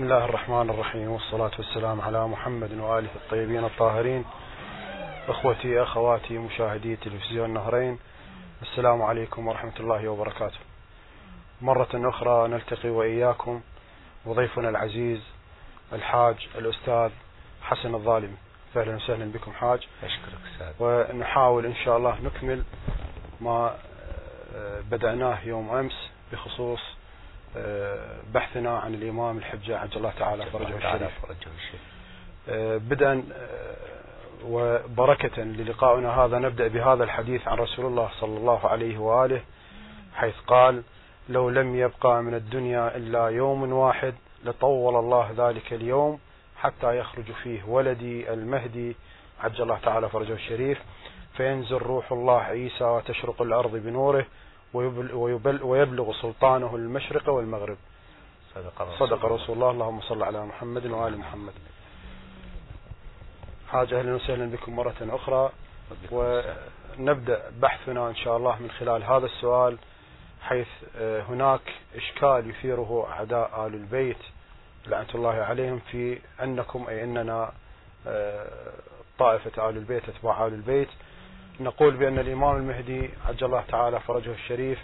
بسم الله الرحمن الرحيم والصلاة والسلام على محمد وآله الطيبين الطاهرين أخوتي أخواتي مشاهدي تلفزيون نهرين السلام عليكم ورحمة الله وبركاته. مرة أخرى نلتقي وإياكم وضيفنا العزيز الحاج الأستاذ حسن الظالمي أهلا وسهلا بكم حاج. أشكرك أستاذ. ونحاول إن شاء الله نكمل ما بدأناه يوم أمس بخصوص بحثنا عن الإمام الحجة عجل الله تعالى فرجه الشريف. بدءا وبركة للقائنا هذا نبدأ بهذا الحديث عن رسول الله صلى الله عليه وآله حيث قال لو لم يبقى من الدنيا إلا يوم واحد لطول الله ذلك اليوم حتى يخرج فيه ولدي المهدي عجل الله تعالى فرجه الشريف فينزل روح الله عيسى وتشرق الأرض بنوره ويبلغ سلطانه المشرق والمغرب. صدق رسول, صدق رسول الله. اللهم صل على محمد وآل محمد. حاجة أهلا وسهلا بكم مرة أخرى. ونبدأ بحثنا إن شاء الله من خلال هذا السؤال حيث هناك إشكال يثيره أعداء آل البيت لعنة الله عليهم في أنكم أي أننا طائفة آل البيت أتباع آل البيت. نقول بأن الإمام المهدي عجل الله تعالى فرجه الشريف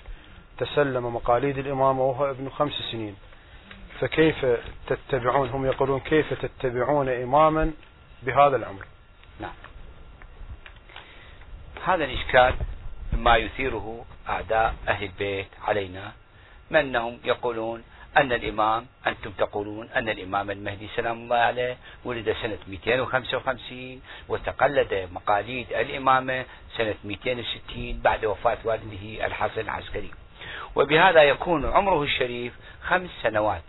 تسلم مقاليد الإمامة وهو ابن خمس سنين. فكيف تتبعون؟ هم يقولون كيف تتبعون إماما بهذا العمر نعم. هذا الإشكال ما يثيره أعداء أهل البيت علينا من أنهم يقولون أن الإمام أنتم تقولون أن الإمام المهدي سلام الله عليه ولد سنة 255 وتقلد مقاليد الإمامة سنة 260 بعد وفاة والده الحسن العسكري. وبهذا يكون عمره الشريف خمس سنوات.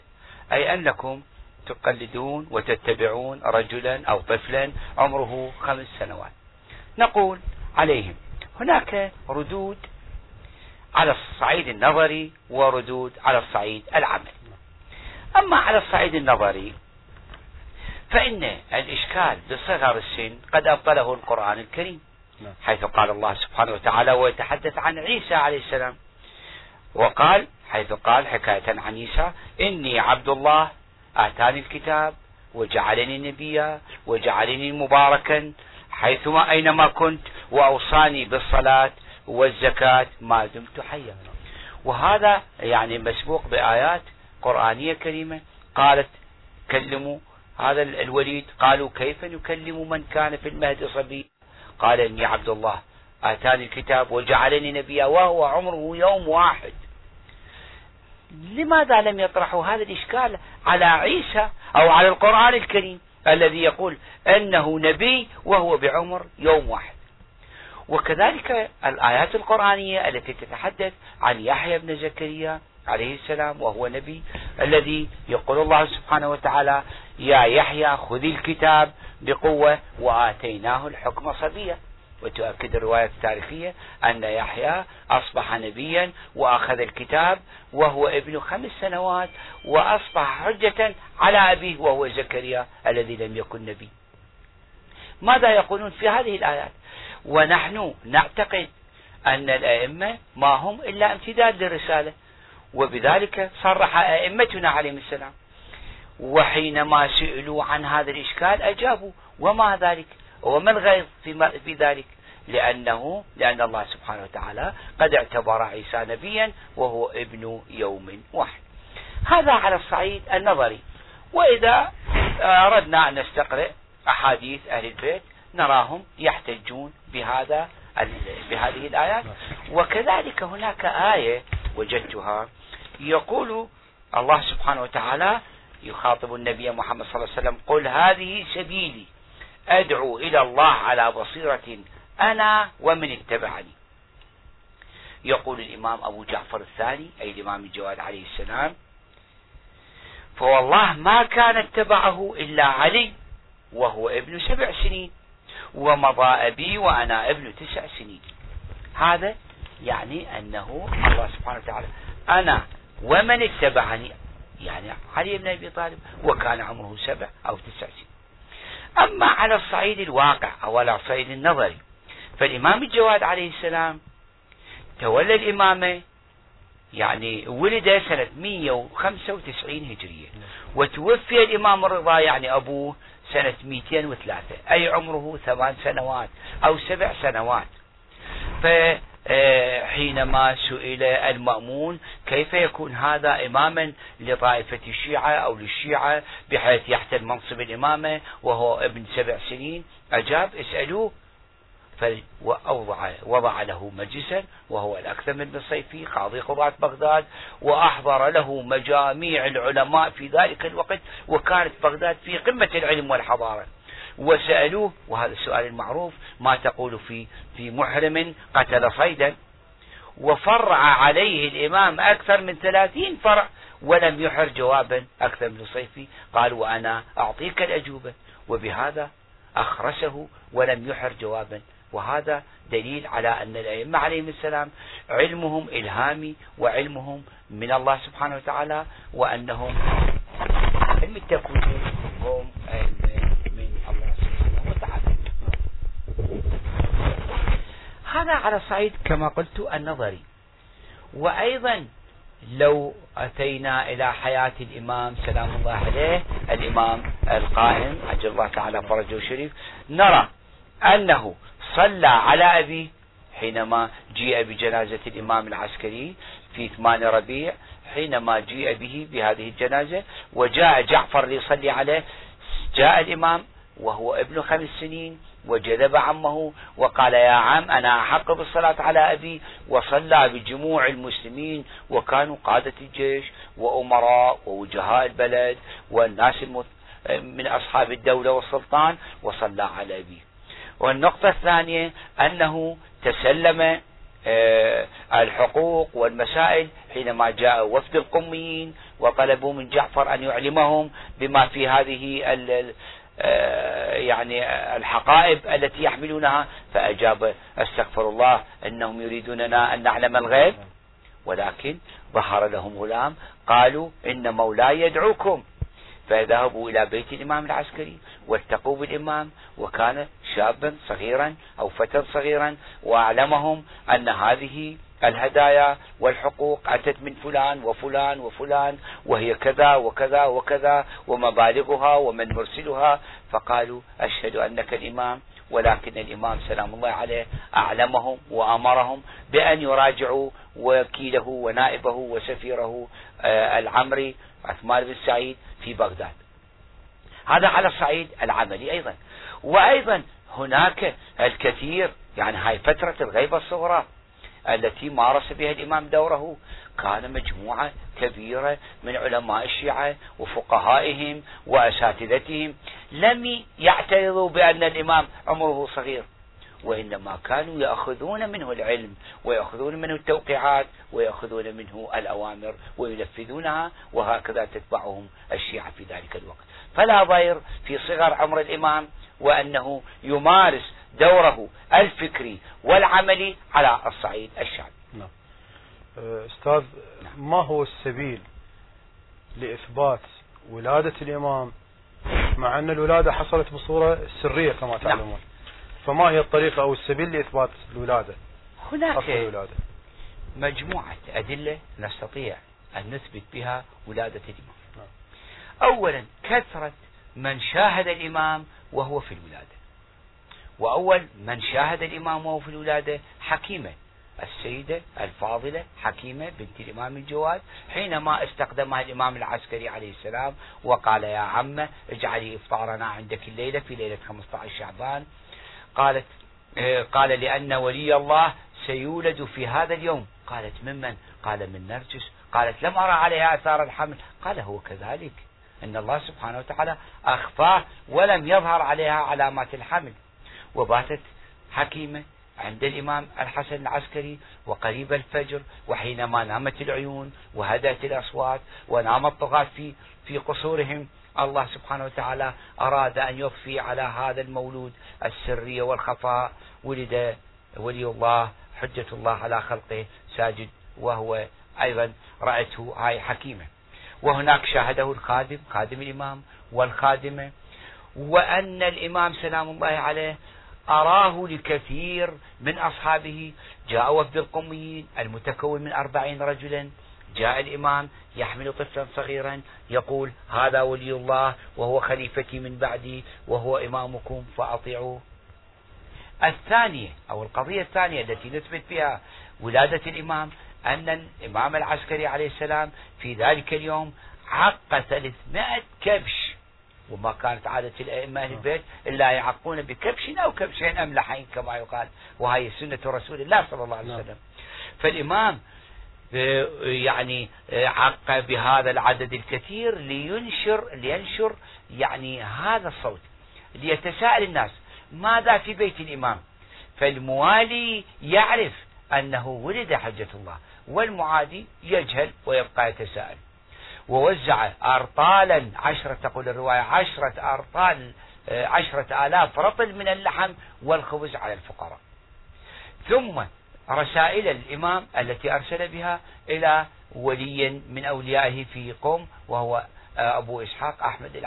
أي أنكم تقلدون وتتبعون رجلا أو طفلا عمره خمس سنوات. نقول عليهم هناك ردود على الصعيد النظري وردود على الصعيد العملي. أما على الصعيد النظري فإن الإشكال بصغر السن قد أبطله القرآن الكريم نعم. حيث قال الله سبحانه وتعالى ويتحدث عن عيسى عليه السلام وقال حيث قال حكاية عن عيسى إني عبد الله آتاني الكتاب وجعلني نبيا وجعلني مباركا حيثما أينما كنت وأوصاني بالصلاة والزكاة ما دمت حيا وهذا يعني مسبوق بآيات قرآنية كريمة قالت كلموا هذا الوليد قالوا كيف نكلم من كان في المهد صبي قال إني عبد الله. آتاني الكتاب وجعلني نبيا وهو عمره يوم واحد. لماذا لم يطرحوا هذا الإشكال على عيسى أو على القرآن الكريم الذي يقول أنه نبي وهو بعمر يوم واحد؟ وكذلك الآيات القرآنية التي تتحدث عن يحيى بن زكريا عليه السلام وهو نبي الذي يقول الله سبحانه وتعالى يا يحيى خذ الكتاب بقوة وآتيناه الحكم صبيا. وتؤكد الرواية التاريخية أن يحيى أصبح نبيا وأخذ الكتاب وهو ابن خمس سنوات وأصبح حجة على أبيه وهو زكريا الذي لم يكن نبي. ماذا يقولون في هذه الآيات؟ ونحن نعتقد أن الأئمة ما هم إلا امتداد للرسالة. وبذلك صرح أئمتنا عليهم السلام. وحينما سئلوا عن هذا الإشكال أجابوا وما ذلك؟ وما الغيظ في, في ذلك؟ لأنه لأن الله سبحانه وتعالى قد اعتبر عيسى نبيا وهو ابن يوم واحد. هذا على الصعيد النظري. وإذا أردنا أن نستقرئ أحاديث أهل البيت نراهم يحتجون بهذا بهذه الآيات. وكذلك هناك آية وجدتها. يقول الله سبحانه وتعالى يخاطب النبي محمد صلى الله عليه وسلم قل هذه سبيلي أدعو إلى الله على بصيرة أنا ومن اتبعني. يقول الإمام أبو جعفر الثاني أي الإمام الجواد عليه السلام فوالله ما كان اتبعه إلا علي وهو ابن سبع سنين ومضى أبي وأنا ابن تسع سنين. هذا يعني أنه الله سبحانه وتعالى أنا ومن اتبعني يعني علي بن أبي طالب وكان عمره سبع أو تسع سنين. أما على الصعيد الواقع أو على الصعيد النظري فالإمام الجواد عليه السلام تولى الإمامة يعني ولد سنة 195 هجرية. وتوفي الإمام الرضا يعني أبوه سنة 203 أي عمره ثمان سنوات أو سبع سنوات. فحينما سئل المأمون كيف يكون هذا إماما لطائفة الشيعة أو للشيعة بحيث يحتل منصب الإمامة وهو ابن سبع سنين؟ أجاب اسألوه. فأوضع وضع له مجلسا وهو الأكثر من الصيفي قاضي قضاة بغداد وأحضر له مجاميع العلماء في ذلك الوقت وكانت بغداد في قمة العلم والحضارة. وسألوه وهذا السؤال المعروف ما تقول في في محرم قتل صيدا. وفرع عليه الإمام أكثر من ثلاثين فرع ولم يحر جوابا أكثر من الصيفي قال وأنا أعطيك الأجوبة. وبهذا أخرسه ولم يحر جوابا. وهذا دليل على أن الأئمة عليهم السلام علمهم إلهامي وعلمهم من الله سبحانه وتعالى وأنهم علم التكوين هم هذا على صعيد كما قلت النظري. وأيضا لو أتينا إلى حياة الإمام سلام الله عليه الإمام القائم عجل الله تعالى فرجه الشريف نرى أنه صلى على أبيه حينما جيء بجنازة الإمام العسكري في ثمان ربيع حينما جيء به بهذه الجنازة وجاء جعفر ليصلي عليه جاء الإمام وهو ابن خمس سنين وجذب عمه وقال يا عم أنا أحق بالصلاة على أبي وصلى بجموع المسلمين وكانوا قادة الجيش وأمراء ووجهاء البلد والناس من أصحاب الدولة والسلطان وصلى على أبيه والنقطة الثانية أنه تسلم آه، الحقوق والمسائل حينما جاء وفد القميين وطلبوا من جعفر أن يعلمهم بما في هذه يعني الحقائب التي يحملونها فأجاب أستغفر الله أنهم يريدوننا أن نعلم الغيب. ولكن ظهر لهم غلام قالوا إن مولاي يدعوكم. فذهبوا إلى بيت الإمام العسكري والتقوا بالإمام وكان شابا صغيرا أو فتى صغيرا وأعلمهم أن هذه الهدايا والحقوق أتت من فلان وفلان وفلان وهي كذا وكذا وكذا ومبالغها ومن مرسلها. فقالوا أشهد أنك الإمام ولكن الإمام سلام الله عليه أعلمهم وأمرهم بأن يراجعوا وكيله ونائبه وسفيره آه، العمري عثمان بن سعيد في بغداد. هذا على الصعيد العملي أيضا. وأيضا هناك الكثير يعني هاي فترة الغيبة الصغرى. التي مارس بها الإمام دوره. كان مجموعة كبيرة من علماء الشيعة وفقهائهم وأساتذتهم. لم يعترضوا بأن الإمام عمره صغير وإنما كانوا يأخذون منه العلم ويأخذون منه التوقيعات ويأخذون منه الأوامر وينفذونها وهكذا تتبعهم الشيعة في ذلك الوقت. فلا ضير في صغر عمر الإمام وأنه يمارس دوره الفكري والعملي على الصعيد الشعبي نعم. أستاذ ما هو السبيل لإثبات ولادة الإمام مع أن الولادة حصلت بصورة سرية كما نعم. تعلمون نعم. فما هي الطريقة أو السبيل لإثبات الولادة هناك الولادة. مجموعة أدلة نستطيع أن نثبت بها ولادة الإمام نعم. أولا كثرة من شاهد الإمام وهو في الولادة وأول من شاهد الإمام وهو في الولادة حكيمة السيدة الفاضلة حكيمة بنت الإمام الجواد حينما استقدمها الإمام العسكري عليه السلام وقال يا عمة اجعلي إفطارنا عندك الليلة في ليلة 15 شعبان. قالت آه، قال لأن ولي الله سيولد في هذا اليوم. قالت ممن قال من نرجس. قالت لم أرى عليها أثار الحمل. قال هو كذلك. أن الله سبحانه وتعالى أخفاه ولم يظهر عليها علامات الحمل. وباتت حكيمة عند الإمام الحسن العسكري وقريب الفجر وحينما نامت العيون وهدأت الأصوات ونام الطغاة في في قصورهم الله سبحانه وتعالى أراد أن يخفي على هذا المولود السرية والخفاء. ولد ولي الله حجة الله على خلقه ساجد وهو أيضا رأته هاي حكيمة. وهناك شاهده الخادم خادم الإمام والخادمة. وأن الإمام سلام الله عليه أراه لكثير من أصحابه. جاء وفد القميين المتكون من أربعين رجلا. جاء الإمام يحمل طفلا صغيرا يقول هذا ولي الله وهو خليفتي من بعدي وهو إمامكم فأطيعوه. الثانية أو القضية الثانية التي نثبت بها ولادة الإمام أن الإمام العسكري عليه السلام في ذلك اليوم عق 300 كبش. وما كانت عادة الأئمة أهل البيت إلا يعقون بكبش أو كبشين أملحين كما يقال. وهي سنة رسول الله صلى الله عليه وسلم. فالإمام آه، يعني آه، عق بهذا العدد الكثير لينشر لينشر يعني هذا الصوت ليتساءل الناس ماذا في بيت الإمام؟ فالموالي يعرف أنه ولد حجة الله والمعادي يجهل ويبقى يتساءل. ووزع أرطالا عشرة تقول الرواية عشرة أرطال آه، عشرة آلاف رطل من اللحم والخبز على الفقراء. ثم رسائل الإمام التي أرسل بها إلى ولي من أوليائه في قوم وهو آه، أبو إسحاق أحمد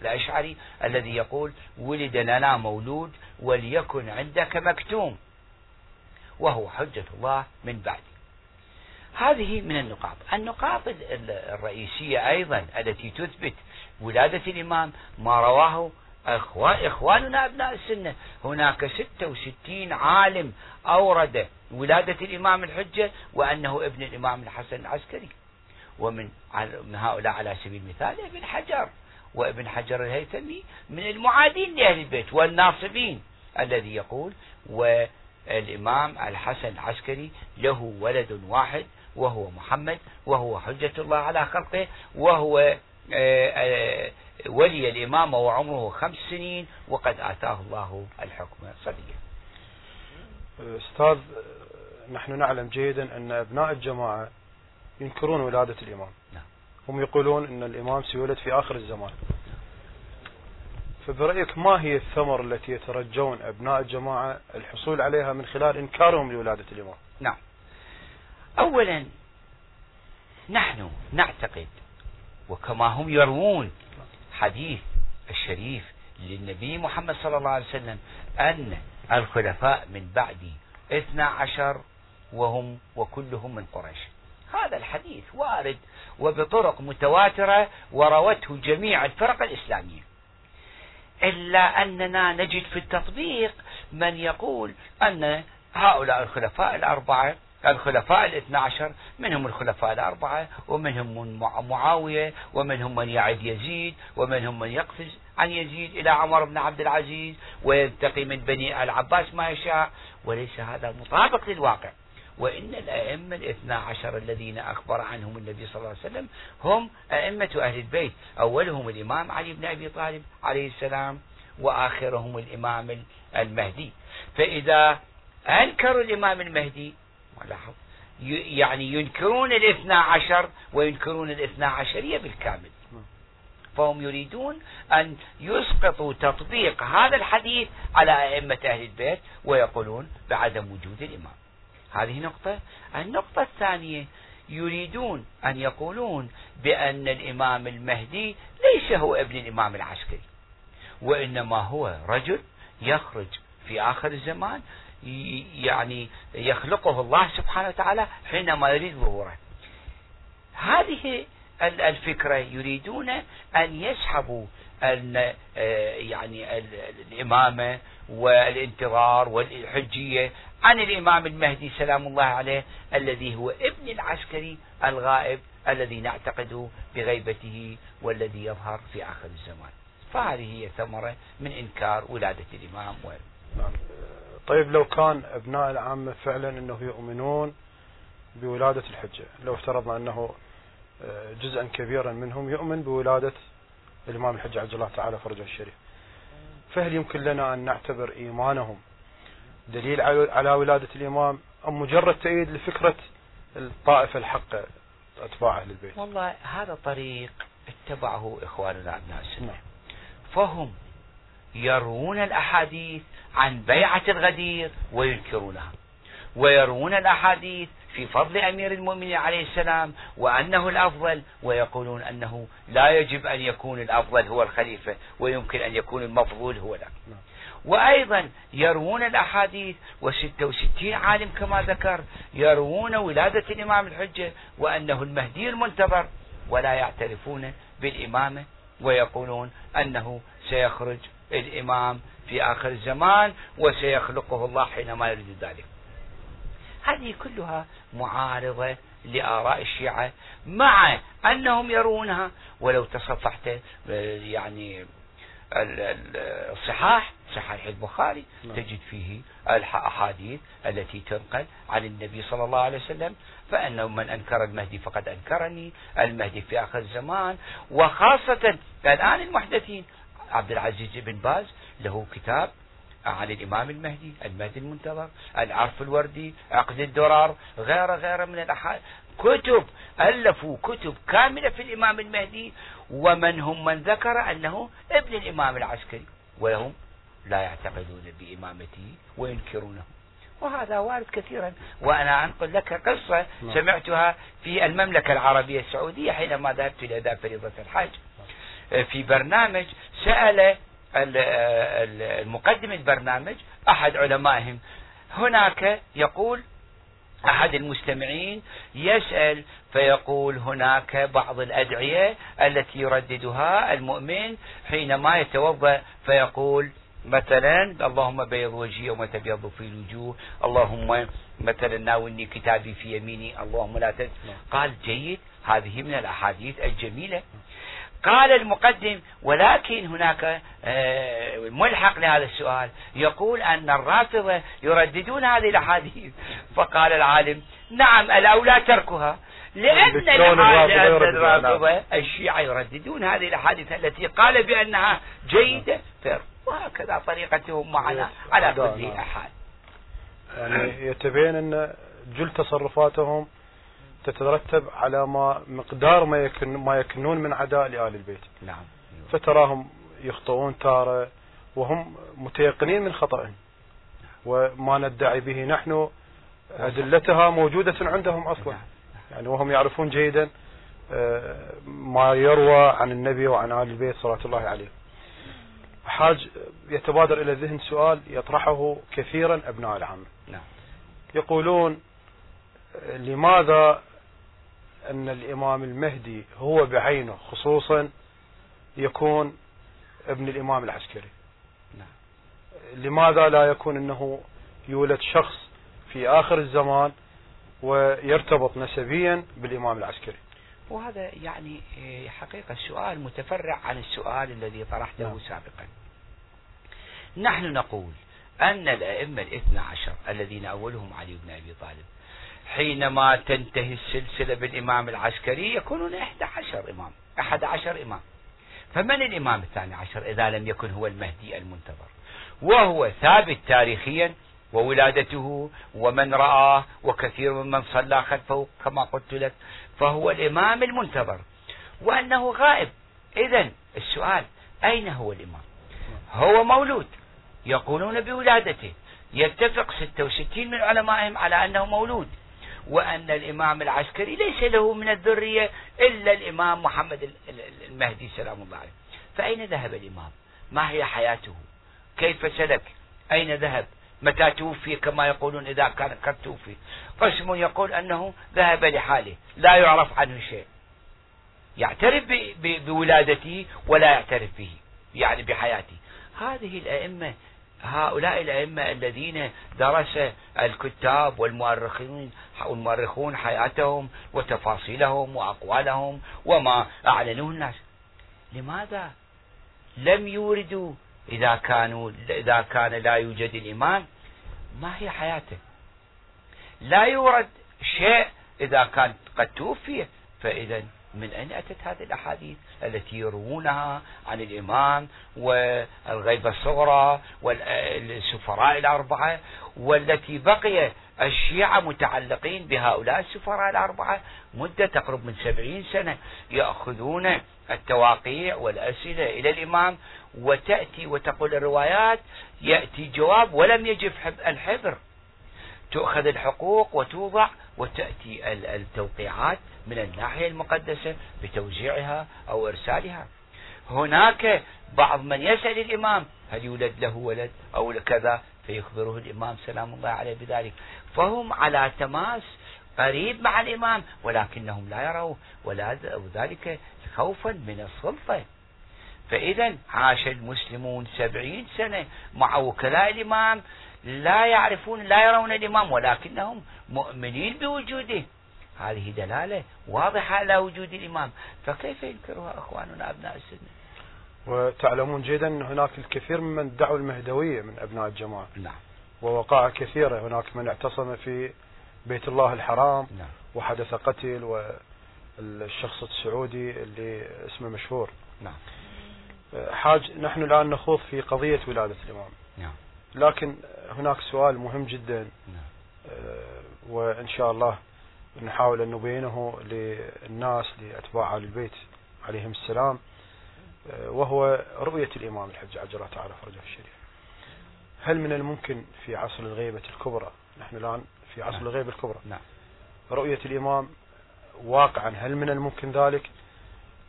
الأشعري الذي يقول ولد لنا مولود وليكن عندك مكتوم. وهو حجة الله من بعدي هذه من النقاط. النقاط الرئيسية أيضا التي تثبت ولادة الإمام ما رواه إخواننا أبناء السنة. هناك 66 عالم أورد ولادة الإمام الحجة وأنه ابن الإمام الحسن العسكري. ومن من هؤلاء على سبيل المثال ابن حجر وابن حجر الهيثمي من المعادين لأهل البيت والناصبين الذي يقول والإمام الحسن العسكري له ولد واحد وهو محمد وهو حجة الله على خلقه وهو آه، آه، ولي الإمامة وعمره خمس سنين وقد آتاه الله الحكم صبيا. أستاذ نحن نعلم جيدا أن أبناء الجماعة ينكرون ولادة الإمام. نعم. هم يقولون أن الإمام سيولد في آخر الزمان. فبرأيك ما هي الثمر التي يترجون أبناء الجماعة الحصول عليها من خلال إنكارهم لولادة الإمام؟ نعم. أولا نحن نعتقد وكما هم يروون حديث الشريف للنبي محمد صلى الله عليه وسلم أن الخلفاء من بعدي اثنا عشر وهم وكلهم من قريش. هذا الحديث وارد وبطرق متواترة وروته جميع الفرق الإسلامية. إلا أننا نجد في التطبيق من يقول أن هؤلاء الخلفاء الأربعة الخلفاء الاثنى عشر منهم الخلفاء الأربعة ومنهم من معاوية ومنهم من يعد يزيد ومنهم من يقفز عن يزيد إلى عمر بن عبد العزيز وينتقي من بني العباس ما يشاء. وليس هذا مطابق للواقع. وإن الأئمة الاثنى عشر الذين أخبر عنهم النبي صلى الله عليه وسلم هم أئمة أهل البيت. أولهم الإمام علي بن أبي طالب عليه السلام وآخرهم الإمام المهدي. فإذا أنكروا الإمام المهدي لاحظ. يعني ينكرون الاثنى عشر وينكرون الاثنى عشرية بالكامل. فهم يريدون أن يسقطوا تطبيق هذا الحديث على أئمة أهل البيت ويقولون بعدم وجود الإمام. هذه نقطة. النقطة الثانية يريدون أن يقولون بأن الإمام المهدي ليس هو ابن الإمام العسكري وإنما هو رجل يخرج في آخر الزمان يعني يخلقه الله سبحانه وتعالى حينما يريد ظهوره هذه الفكرة يريدون أن يسحبوا أن آه، يعني الإمامة والانتظار والحجية عن الإمام المهدي سلام الله عليه الذي هو ابن العسكري الغائب الذي نعتقد بغيبته والذي يظهر في آخر الزمان فهذه هي ثمرة من إنكار ولادة الإمام نعم. طيب لو كان أبناء العامة فعلا أنه يؤمنون بولادة الحجة لو افترضنا أنه آه، جزءا كبيرا منهم يؤمن بولادة الإمام الحج عز الله تعالى فرجه الشريف فهل يمكن لنا أن نعتبر إيمانهم دليل على ولادة الإمام أم مجرد تأييد لفكرة الطائفة الحقة أتباع أهل البيت والله هذا طريق اتبعه إخواننا أبناء السنة نعم. فهم يروون الأحاديث عن بيعة الغدير وينكرونها. ويروون الأحاديث في فضل أمير المؤمنين عليه السلام وأنه الأفضل ويقولون أنه لا يجب أن يكون الأفضل هو الخليفة ويمكن أن يكون المفضول هو ذاك. وأيضا يروون الأحاديث وستة وستين عالم كما ذكر يروون ولادة الإمام الحجة وأنه المهدي المنتظر ولا يعترفون بالإمامة ويقولون أنه سيخرج الإمام في آخر الزمان وسيخلقه الله حينما يريد ذلك هذه كلها معارضة لآراء الشيعة مع أنهم يرونها ولو تصفحت يعني الصحاح صحيح البخاري نعم. تجد فيه الأحاديث التي تنقل عن النبي صلى الله عليه وسلم فأنه من أنكر المهدي فقد أنكرني المهدي في آخر الزمان وخاصة الآن المحدثين عبد العزيز بن باز له كتاب عن الإمام المهدي المهدي المنتظر العرف الوردي عقد الدرار غير غير من الأحاديث كتب ألفوا كتب كاملة في الإمام المهدي. ومن هم من ذكر أنه ابن الإمام العسكري وهم لا يعتقدون بإمامته وينكرونه. وهذا وارد كثيرا. وأنا أنقل لك قصة نعم. سمعتها في المملكة العربية السعودية حينما ذهبت إلى فريضة الحج في برنامج سأل المقدم البرنامج أحد علمائهم. هناك يقول أحد المستمعين يسأل فيقول هناك بعض الأدعية التي يرددها المؤمن حينما يتوضأ فيقول مثلا اللهم بيض وجهي يوم تبيض في الوجوه اللهم مثلا ناولني كتابي في يميني اللهم لا تنس قال جيد هذه من الأحاديث الجميلة. قال المقدم ولكن هناك آه، ملحق لهذا السؤال. يقول أن الرافضة يرددون هذه الأحاديث. فقال العالم نعم الأولى تركها. لأن الرافضة الشيعة يرددون هذه الأحاديث التي قال بأنها جيدة. وهكذا طريقتهم معنا على كل حال يعني يتبين أن جل تصرفاتهم تترتب على ما مقدار ما يكن ما يكنون من عداء لآل البيت. نعم. فتراهم يخطئون تارة وهم متيقنين من خطأهم وما ندعي به نحن أدلتها موجودة عندهم أصلا. يعني وهم يعرفون جيدا آه، ما يروى عن النبي وعن آل البيت صلاة الله عليه. حاج يتبادر إلى الذهن سؤال يطرحه كثيرا أبناء العامة نعم. يقولون لماذا أن الإمام المهدي هو بعينه خصوصا يكون ابن الإمام العسكري نعم. لماذا لا يكون أنه يولد شخص في آخر الزمان ويرتبط نسبيا بالإمام العسكري وهذا يعني إيه، حقيقة السؤال متفرع عن السؤال الذي طرحته نعم. سابقا نحن نقول أن الأئمة الاثنى عشر الذين أولهم علي بن أبي طالب حينما تنتهي السلسلة بالإمام العسكري يكونون إحدى عشر إمام أحد عشر إمام. فمن الإمام الثاني عشر إذا لم يكن هو المهدي المنتظر؟ وهو ثابت تاريخيا وولادته ومن رآه وكثير ممن صلى خلفه كما قلت لك فهو الإمام المنتظر. وأنه غائب. إذا السؤال أين هو الإمام؟ هو مولود. يقولون بولادته. يتفق 66 من علمائهم على أنه مولود. وأن الإمام العسكري ليس له من الذرية إلا الإمام محمد المهدي سلام الله عليه. فأين ذهب الإمام؟ ما هي حياته؟ كيف سلك؟ أين ذهب؟ متى توفي؟ كما يقولون إذا كان قد توفي. قسم يقول أنه ذهب لحاله لا يعرف عنه شيء. يعترف بولادته ولا يعترف به يعني بحياته. هذه الأئمة هؤلاء الأئمة الذين درس الكتاب والمؤرخين والمؤرخون حياتهم وتفاصيلهم وأقوالهم وما أعلنوه الناس. لماذا لم يوردوا إذا كانوا إذا كان لا يوجد الإمام ما هي حياته؟ لا يورد شيء إذا كان قد توفي فإذا من أين أتت هذه الأحاديث التي يروونها عن الإمام والغيبة الصغرى والسفراء الأربعة والتي بقي الشيعة متعلقين بهؤلاء السفراء الأربعة مدة تقرب من سبعين سنة يأخذون التواقيع والأسئلة إلى الإمام وتأتي وتقول الروايات يأتي جواب ولم يجب الحبر. تؤخذ الحقوق وتوضع وتأتي التوقيعات من الناحية المقدسة بتوزيعها أو إرسالها. هناك بعض من يسأل الإمام هل يولد له ولد أو كذا؟ فيخبره الإمام سلام الله عليه بذلك. فهم على تماس قريب مع الإمام ولكنهم لا يروه وذلك خوفا من السلطة. فإذا عاش المسلمون سبعين سنة مع وكلاء الإمام لا يعرفون لا يرون الإمام ولكنهم مؤمنين بوجوده. هذه دلالة واضحة على وجود الإمام. فكيف ينكرها أخواننا أبناء السنة؟ وتعلمون جيدا أن هناك الكثير ممن ادعوا المهدوية من أبناء الجماعة. نعم. ووقائع كثيرة. هناك من اعتصم في بيت الله الحرام. نعم. وحدث قتل. والشخص السعودي اللي اسمه مشهور. نعم. حاج نحن الآن نخوض في قضية ولادة الإمام. نعم. لكن هناك سؤال مهم جدا. نعم. آه، وإن شاء الله نحاول أن نبينه للناس لأتباع آل البيت عليهم السلام آه، وهو رؤية الإمام الحج عجل تعالى فرجه الشريف. هل من الممكن في عصر الغيبة الكبرى؟ نحن الآن في عصر نعم. الغيبة الكبرى. نعم. رؤية الإمام واقعا هل من الممكن ذلك؟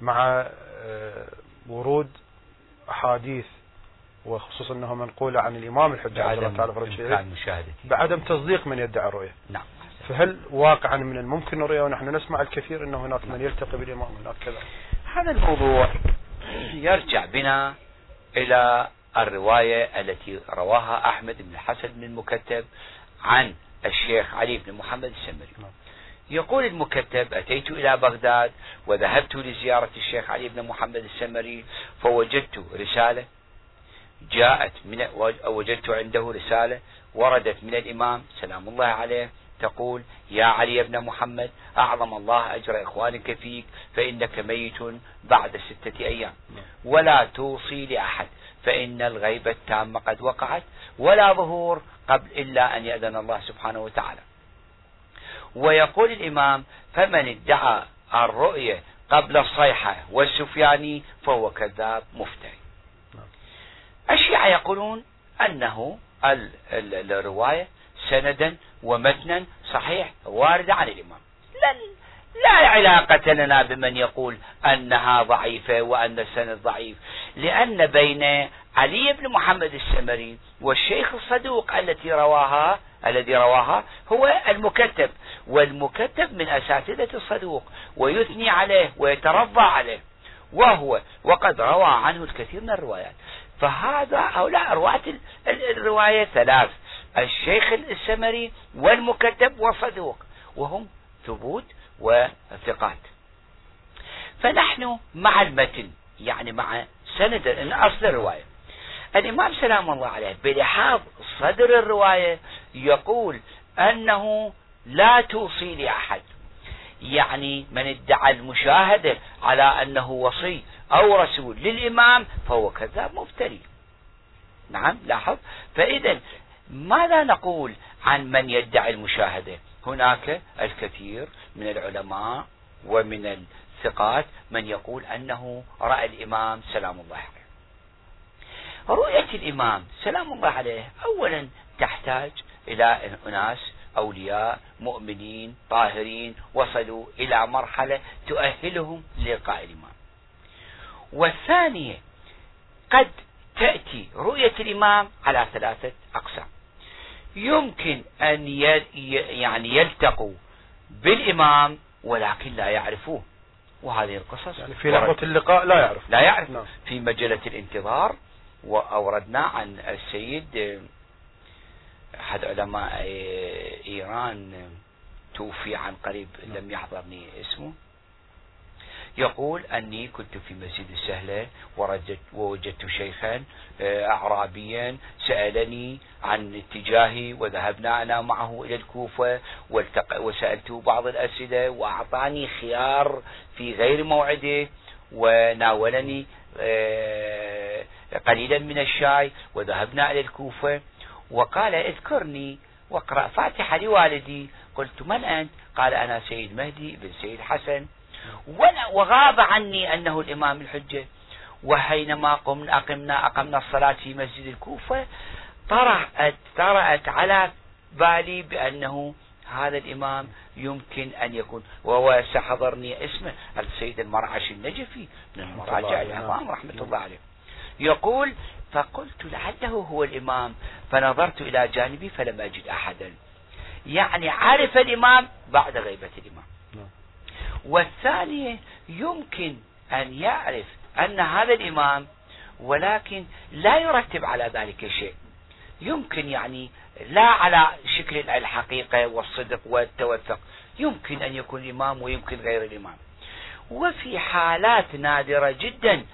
مع آه، ورود أحاديث وخصوصا أنها منقولة عن الإمام الحج عجل الله تعالى فرجه الشريف مشاهدة. بعدم تصديق من يدعي الرؤية. نعم. فهل واقعا من الممكن الرؤية ونحن نسمع الكثير أنه هناك من يلتقي بالإمام هناك كذا؟ هذا الموضوع يرجع بنا إلى الرواية التي رواها أحمد بن الحسن بن المكتب عن الشيخ علي بن محمد السمري. نعم. يقول المكتب أتيت إلى بغداد وذهبت لزيارة الشيخ علي بن محمد السمري فوجدت رسالة جاءت من وجدت عنده رسالة وردت من الإمام سلام الله عليه تقول يا علي بن محمد أعظم الله أجر إخوانك فيك فإنك ميت بعد ستة أيام. ولا توصي لأحد فإن الغيبة التامة قد وقعت ولا ظهور قبل إلا أن يأذن الله سبحانه وتعالى. ويقول الإمام فمن ادعى الرؤية قبل الصيحة والسفياني فهو كذاب مفتري. الشيعة يقولون أنه الرواية سندا ومتنا صحيح واردة عن الإمام. لن لا علاقة لنا بمن يقول أنها ضعيفة وأن السند ضعيف. لأن بين علي بن محمد السمري والشيخ الصدوق التي رواها الذي رواها هو المكتب. والمكتب من أساتذة الصدوق ويثني عليه ويترضى عليه. وهو وقد روى عنه الكثير من الروايات. فهذا هؤلاء رواة الرواية ثلاث. الشيخ السمري والمكتب والصدوق وهم ثبوت وثقات. فنحن مع المتن يعني مع سند أصل الرواية. الإمام سلام الله عليه بلحاظ صدر الرواية يقول أنه لا توصي لأحد. يعني من ادعى المشاهدة على أنه وصي أو رسول للإمام فهو كذاب مفتري. نعم لاحظ. فإذا ماذا نقول عن من يدعي المشاهدة؟ هناك الكثير من العلماء ومن الثقات من يقول أنه رأى الإمام سلام الله عليه. رؤية الإمام سلام الله عليه أولا تحتاج إلى أناس أولياء مؤمنين طاهرين وصلوا إلى مرحلة تؤهلهم للقاء الإمام. والثانية قد تأتي رؤية الإمام على ثلاثة أقسام. يمكن أن يعني يلتقوا بالإمام ولكن لا يعرفوه. وهذه القصص يعني في لحظة اللقاء لا يعرف لا يعرف نعم. في مجلة الانتظار وأوردنا عن السيد أحد علماء إيران توفي عن قريب لم يحضرني اسمه. يقول أني كنت في مسجد السهلة ووجدت شيخا آه، أعرابيا سألني عن اتجاهي وذهبنا أنا معه إلى الكوفة وسألته بعض الأسئلة وأعطاني خيار في غير موعده وناولني آه، قليلا من الشاي وذهبنا إلى الكوفة. وقال اذكرني واقرأ فاتحة لوالدي. قلت من أنت؟ قال أنا سيد مهدي بن سيد حسن. وغاب عني أنه الإمام الحجة. وحينما قمنا أقمنا أقمنا الصلاة في مسجد الكوفة طرأت طرأت على بالي بأنه هذا الإمام يمكن أن يكون. وهو سحضرني اسمه السيد المرعش النجفي. من المراجع العظام رحمة الله عليه. يقول فقلت لعله هو الإمام. فنظرت إلى جانبي فلم أجد أحدا. يعني عرف الإمام بعد غيبة الإمام. نعم. والثانية يمكن أن يعرف أن هذا الإمام ولكن لا يرتب على ذلك شيء. يمكن يعني لا على شكل الحقيقة والصدق والتوثق. يمكن أن يكون إمام ويمكن غير الإمام. وفي حالات نادرة جدا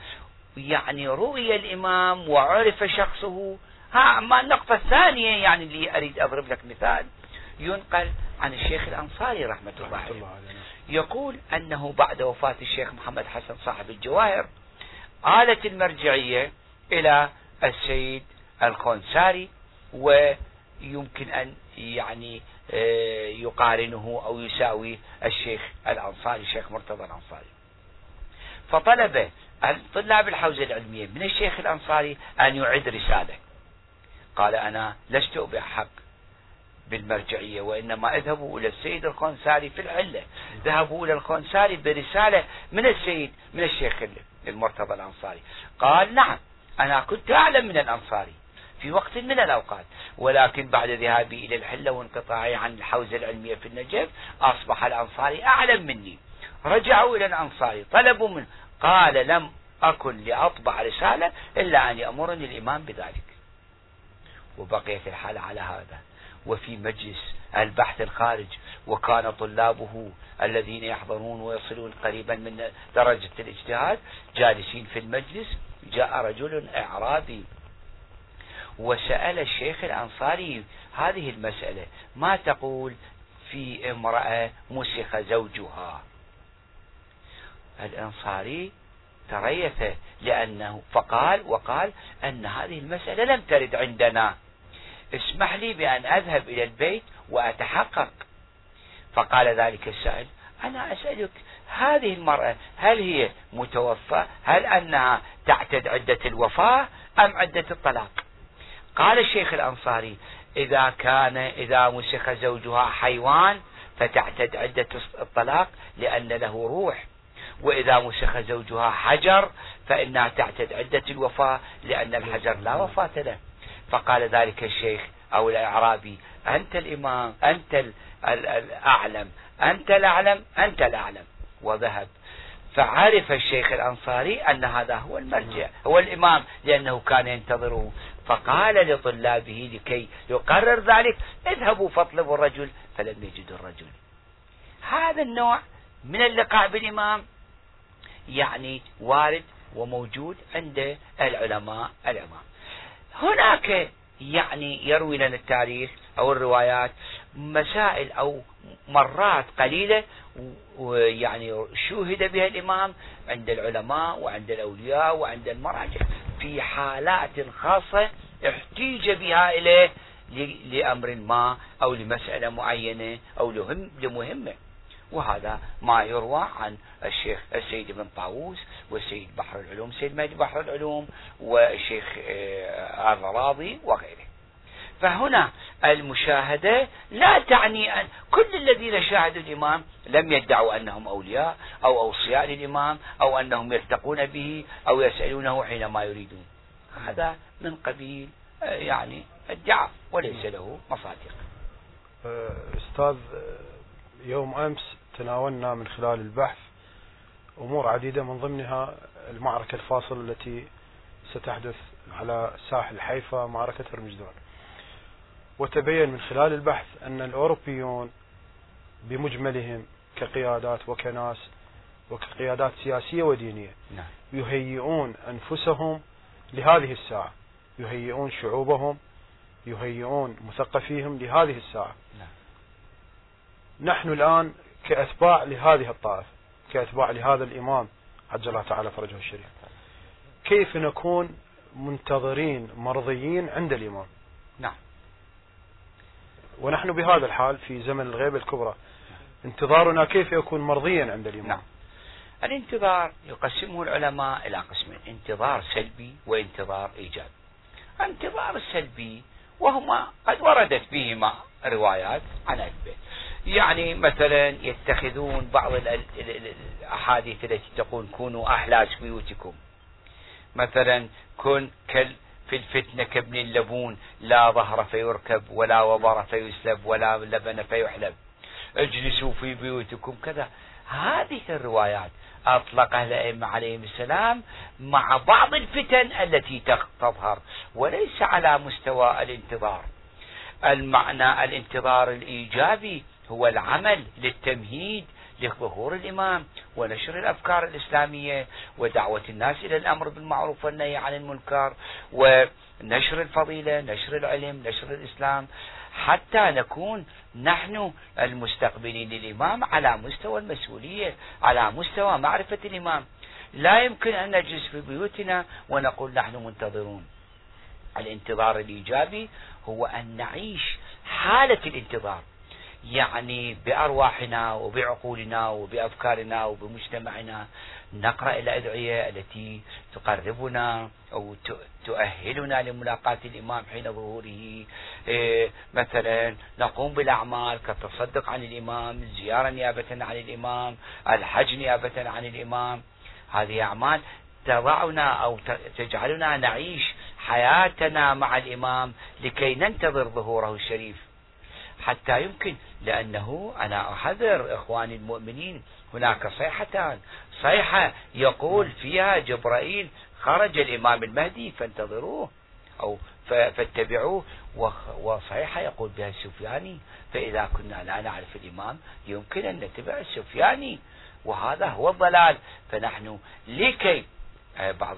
يعني رؤي الإمام وعرف شخصه. ها أما النقطة الثانية يعني اللي أريد أضرب لك مثال ينقل عن الشيخ الأنصاري رحمة الله عليه. يقول أنه بعد وفاة الشيخ محمد حسن صاحب الجواهر آلت المرجعية إلى السيد الخونساري ويمكن أن يعني آه، يقارنه أو يساوي الشيخ الأنصاري الشيخ مرتضى الأنصاري. فطلب طلاب الحوزة العلمية من الشيخ الأنصاري أن يعد رسالة. قال أنا لست بحق بالمرجعية وإنما أذهبوا إلى السيد الخونساري في العلة. ذهبوا إلى الخونساري برسالة من السيد من الشيخ المرتضى الأنصاري. قال نعم أنا كنت أعلم من الأنصاري في وقت من الأوقات ولكن بعد ذهابي إلى الحلة وانقطاعي عن الحوزة العلمية في النجف أصبح الأنصاري أعلم مني. رجعوا إلى الأنصاري طلبوا منه. قال لم أكن لأطبع رسالة إلا أن يأمرني الإمام بذلك. وبقيت الحالة على هذا. وفي مجلس البحث الخارج وكان طلابه الذين يحضرون ويصلون قريبا من درجة الاجتهاد جالسين في المجلس. جاء رجل إعرابي وسأل الشيخ الأنصاري هذه المسألة ما تقول في امرأة مسخ زوجها؟ الأنصاري تريث لأنه فقال وقال أن هذه المسألة لم ترد عندنا. اسمح لي بأن أذهب إلى البيت وأتحقق. فقال ذلك السائل أنا أسألك هذه المرأة هل هي متوفى هل أنها تعتد عدة الوفاة أم عدة الطلاق؟ قال الشيخ الأنصاري إذا كان إذا مسخ زوجها حيوان فتعتد عدة الطلاق لأن له روح. وإذا مسخ زوجها حجر فإنها تعتد عدة الوفاة لأن الحجر لا وفاة له. فقال ذلك الشيخ أو الأعرابي أنت الإمام أنت الأعلم أنت الأعلم أنت الأعلم. وذهب. فعرف الشيخ الأنصاري أن هذا هو المرجع هو الإمام لأنه كان ينتظره. فقال لطلابه لكي يقرر ذلك اذهبوا فاطلبوا الرجل فلم يجدوا الرجل. هذا النوع من اللقاء بالإمام يعني وارد وموجود عند العلماء العمام هناك يعني يروي لنا التاريخ أو الروايات مسائل أو مرات قليلة ويعني شوهد بها الإمام عند العلماء وعند الأولياء وعند المراجع في حالات خاصة احتيج بها إليه لأمر ما أو لمسألة معينة أو لمهمة. وهذا ما يروى عن الشيخ السيد ابن طاووس والسيد بحر العلوم سيد مهدي بحر العلوم والشيخ آه، الراضي وغيره. فهنا المشاهدة لا تعني أن كل الذين شاهدوا الإمام لم يدعوا أنهم أولياء أو أوصياء للإمام أو أنهم يلتقون به أو يسألونه حينما يريدون. هذا من قبيل آه، يعني ادعاء وليس له مصادق. آه، أستاذ يوم أمس تناولنا من خلال البحث أمور عديدة من ضمنها المعركة الفاصلة التي ستحدث على ساحل حيفا معركة هرمزدون وتبين من خلال البحث أن الأوروبيون بمجملهم كقيادات وكناس وكقيادات سياسية ودينية نعم. يهيئون أنفسهم لهذه الساعة يهيئون شعوبهم يهيئون مثقفيهم لهذه الساعة نعم. نحن الآن كأتباع لهذه الطائفة كأتباع لهذا الإمام عجل الله تعالى فرجه الشريف. كيف نكون منتظرين مرضيين عند الإمام؟ نعم. ونحن بهذا الحال في زمن الغيبة الكبرى انتظارنا كيف يكون مرضيا عند الإمام؟ نعم. الانتظار يقسمه العلماء إلى قسمين انتظار سلبي وانتظار إيجابي. الانتظار السلبي وهما قد وردت بهما روايات عن البيت. يعني مثلا يتخذون بعض الأحاديث التي تقول كونوا أحلاج بيوتكم. مثلا كن في الفتنة كابن اللبون لا ظهر فيركب ولا وبر فيسلب ولا لبن فيحلب. اجلسوا في بيوتكم. كذا. هذه الروايات أطلقها الأئمة عليهم السلام مع بعض الفتن التي تظهر وليس على مستوى الانتظار. المعنى الانتظار الإيجابي هو العمل للتمهيد لظهور الإمام ونشر الأفكار الإسلامية ودعوة الناس إلى الأمر بالمعروف والنهي عن المنكر ونشر الفضيلة نشر العلم نشر الإسلام حتى نكون نحن المستقبلين للإمام على مستوى المسؤولية على مستوى معرفة الإمام. لا يمكن أن نجلس في بيوتنا ونقول نحن منتظرون. الانتظار الإيجابي هو أن نعيش حالة الانتظار. يعني بأرواحنا وبعقولنا وبأفكارنا وبمجتمعنا نقرأ الأدعية التي تقربنا أو تؤهلنا لملاقاة الإمام حين ظهوره. إيه، مثلا نقوم بالأعمال كالتصدق عن الإمام الزيارة نيابة عن الإمام الحج نيابة عن الإمام. هذه أعمال تضعنا أو تجعلنا نعيش حياتنا مع الإمام لكي ننتظر ظهوره الشريف. حتى يمكن لأنه أنا أحذر إخواني المؤمنين هناك صيحتان. صيحة يقول فيها جبرائيل خرج الإمام المهدي فانتظروه أو فاتبعوه وصحيحة يقول بها السفياني فإذا كنا لا نعرف الإمام يمكن أن نتبع السفياني وهذا هو الضلال. فنحن لكي بعض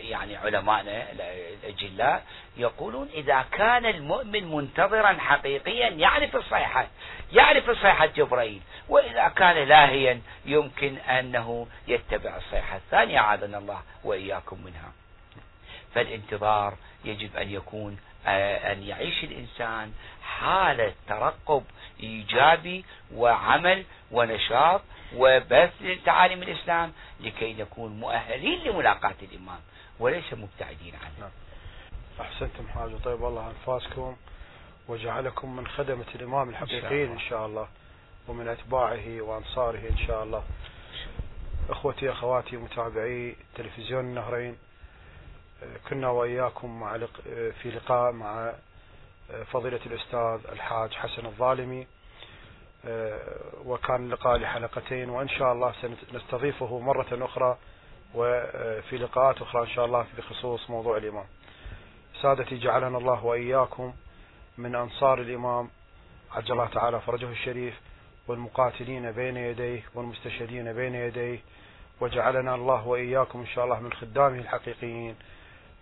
يعني علمائنا الأجلاء يقولون إذا كان المؤمن منتظرا حقيقيا يعرف الصيحة يعرف صيحة جبرائيل وإذا كان لاهيا يمكن أنه يتبع الصيحة الثانية عاذنا الله وإياكم منها. فالانتظار يجب أن يكون آه، أن يعيش الإنسان حالة ترقب إيجابي وعمل ونشاط وبث لتعاليم الإسلام لكي نكون مؤهلين لملاقاة الإمام وليس مبتعدين عنه. نعم. أحسنتم حاج طيب الله أنفاسكم وجعلكم من خدمة الإمام الحقيقيين إن شاء الله ومن أتباعه وأنصاره إن شاء الله. أخوتي أخواتي متابعي تلفزيون النهرين كنا وإياكم مع في لقاء مع فضيلة الأستاذ الحاج حسن الظالمي. وكان اللقاء لحلقتين وإن شاء الله سنستضيفه مرة أخرى وفي لقاءات أخرى إن شاء الله بخصوص موضوع الإمام. سادتي جعلنا الله وإياكم من أنصار الإمام عجل الله تعالى فرجه الشريف والمقاتلين بين يديه والمستشهدين بين يديه وجعلنا الله وإياكم إن شاء الله من خدامه الحقيقيين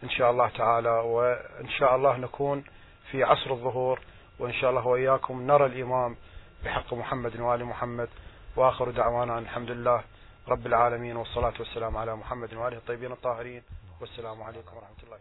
إن شاء الله تعالى. وإن شاء الله نكون في عصر الظهور وإن شاء الله وإياكم نرى الإمام بحق محمد وآل محمد وآخر دعوانا الحمد لله رب العالمين والصلاة والسلام على محمد وآله الطيبين الطاهرين. والسلام عليكم ورحمة الله.